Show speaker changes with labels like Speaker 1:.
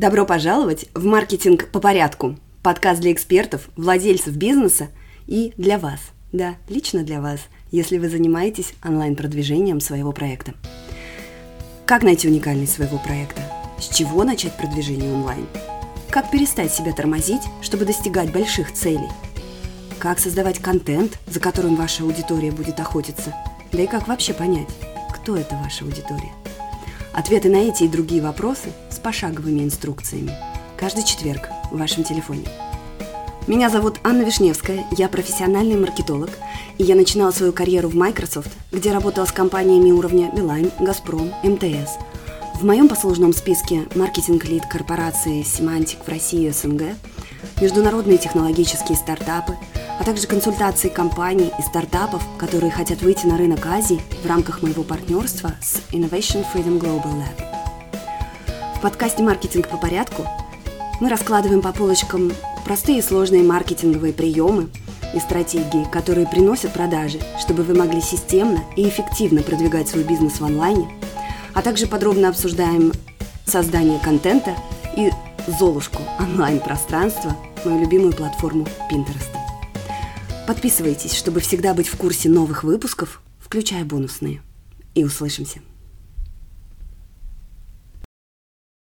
Speaker 1: Добро пожаловать в «Маркетинг по порядку» – подкаст для экспертов, владельцев бизнеса и для вас. Да, лично для вас, если вы занимаетесь онлайн-продвижением своего проекта. Как найти уникальность своего проекта? С чего начать продвижение онлайн? Как перестать себя тормозить, чтобы достигать больших целей? Как создавать контент, за которым ваша аудитория будет охотиться? Да и как вообще понять, кто это ваша аудитория? Ответы на эти и другие вопросы с пошаговыми инструкциями. Каждый четверг в вашем телефоне. Меня зовут Анна Вишневская, я профессиональный маркетолог, и я начинала свою карьеру в Microsoft, где работала с компаниями уровня Билайн, Газпром, МТС. В моем послужном списке маркетинг-лид корпорации Semantic в России и СНГ, международные технологические стартапы – а также консультации компаний и стартапов, которые хотят выйти на рынок Азии в рамках моего партнерства с Innovation Freedom Global Lab. В подкасте «Маркетинг по порядку» мы раскладываем по полочкам простые и сложные маркетинговые приемы и стратегии, которые приносят продажи, чтобы вы могли системно и эффективно продвигать свой бизнес в онлайне, а также подробно обсуждаем создание контента и Золушку онлайн-пространства, мою любимую платформу Pinterest. Подписывайтесь, чтобы всегда быть в курсе новых выпусков, включая бонусные. И услышимся.